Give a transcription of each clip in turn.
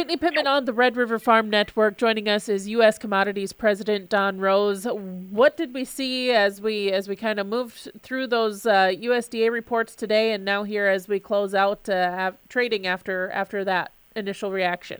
Whitney Pittman on the Red River Farm Network. Joining us is U.S. Commodities President Don Rose. What did we see as we as we kind of moved through those uh, USDA reports today, and now here as we close out uh, trading after after that initial reaction?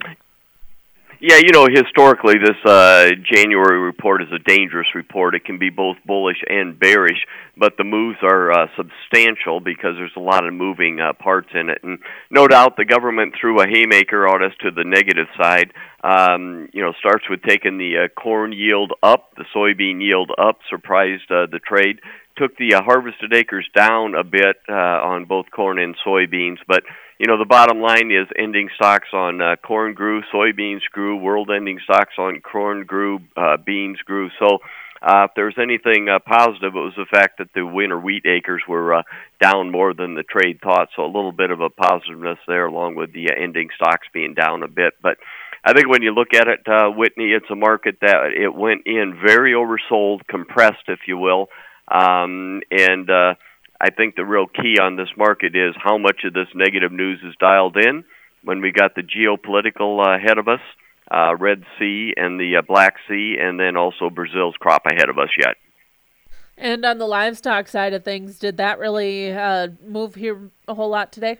Yeah, you know, historically, this uh, January report is a dangerous report. It can be both bullish and bearish, but the moves are uh, substantial because there's a lot of moving uh, parts in it. And no doubt the government threw a haymaker on us to the negative side. Um, you know, starts with taking the uh, corn yield up, the soybean yield up, surprised uh, the trade took the uh, harvested acres down a bit uh, on both corn and soybeans, but you know the bottom line is ending stocks on uh, corn grew, soybeans grew, world ending stocks on corn grew, uh, beans grew. So uh, if there's anything uh, positive, it was the fact that the winter wheat acres were uh, down more than the trade thought. So a little bit of a positiveness there, along with the uh, ending stocks being down a bit. But I think when you look at it, uh, Whitney, it's a market that it went in very oversold, compressed, if you will. Um, and uh, I think the real key on this market is how much of this negative news is dialed in when we got the geopolitical uh, ahead of us, uh, Red Sea and the uh, Black Sea, and then also Brazil's crop ahead of us yet. And on the livestock side of things, did that really uh, move here a whole lot today?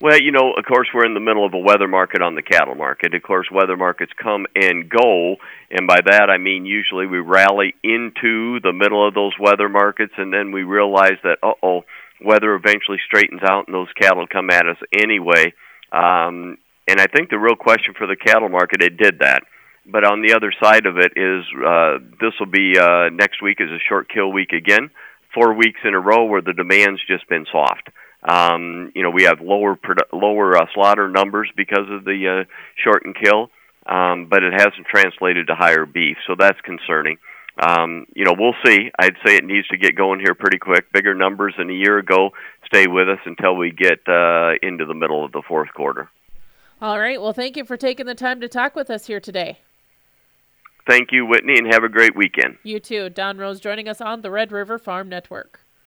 Well, you know, of course, we're in the middle of a weather market on the cattle market. Of course, weather markets come and go, and by that I mean usually we rally into the middle of those weather markets, and then we realize that, uh oh, weather eventually straightens out, and those cattle come at us anyway. Um, and I think the real question for the cattle market, it did that. But on the other side of it is uh, this will be uh, next week is a short kill week again, four weeks in a row where the demand's just been soft. Um, you know, we have lower produ- lower uh, slaughter numbers because of the uh, short and kill, um, but it hasn't translated to higher beef, so that's concerning. Um, you know, we'll see. I'd say it needs to get going here pretty quick. Bigger numbers than a year ago. Stay with us until we get uh, into the middle of the fourth quarter. All right. Well, thank you for taking the time to talk with us here today. Thank you, Whitney, and have a great weekend. You too. Don Rose joining us on the Red River Farm Network.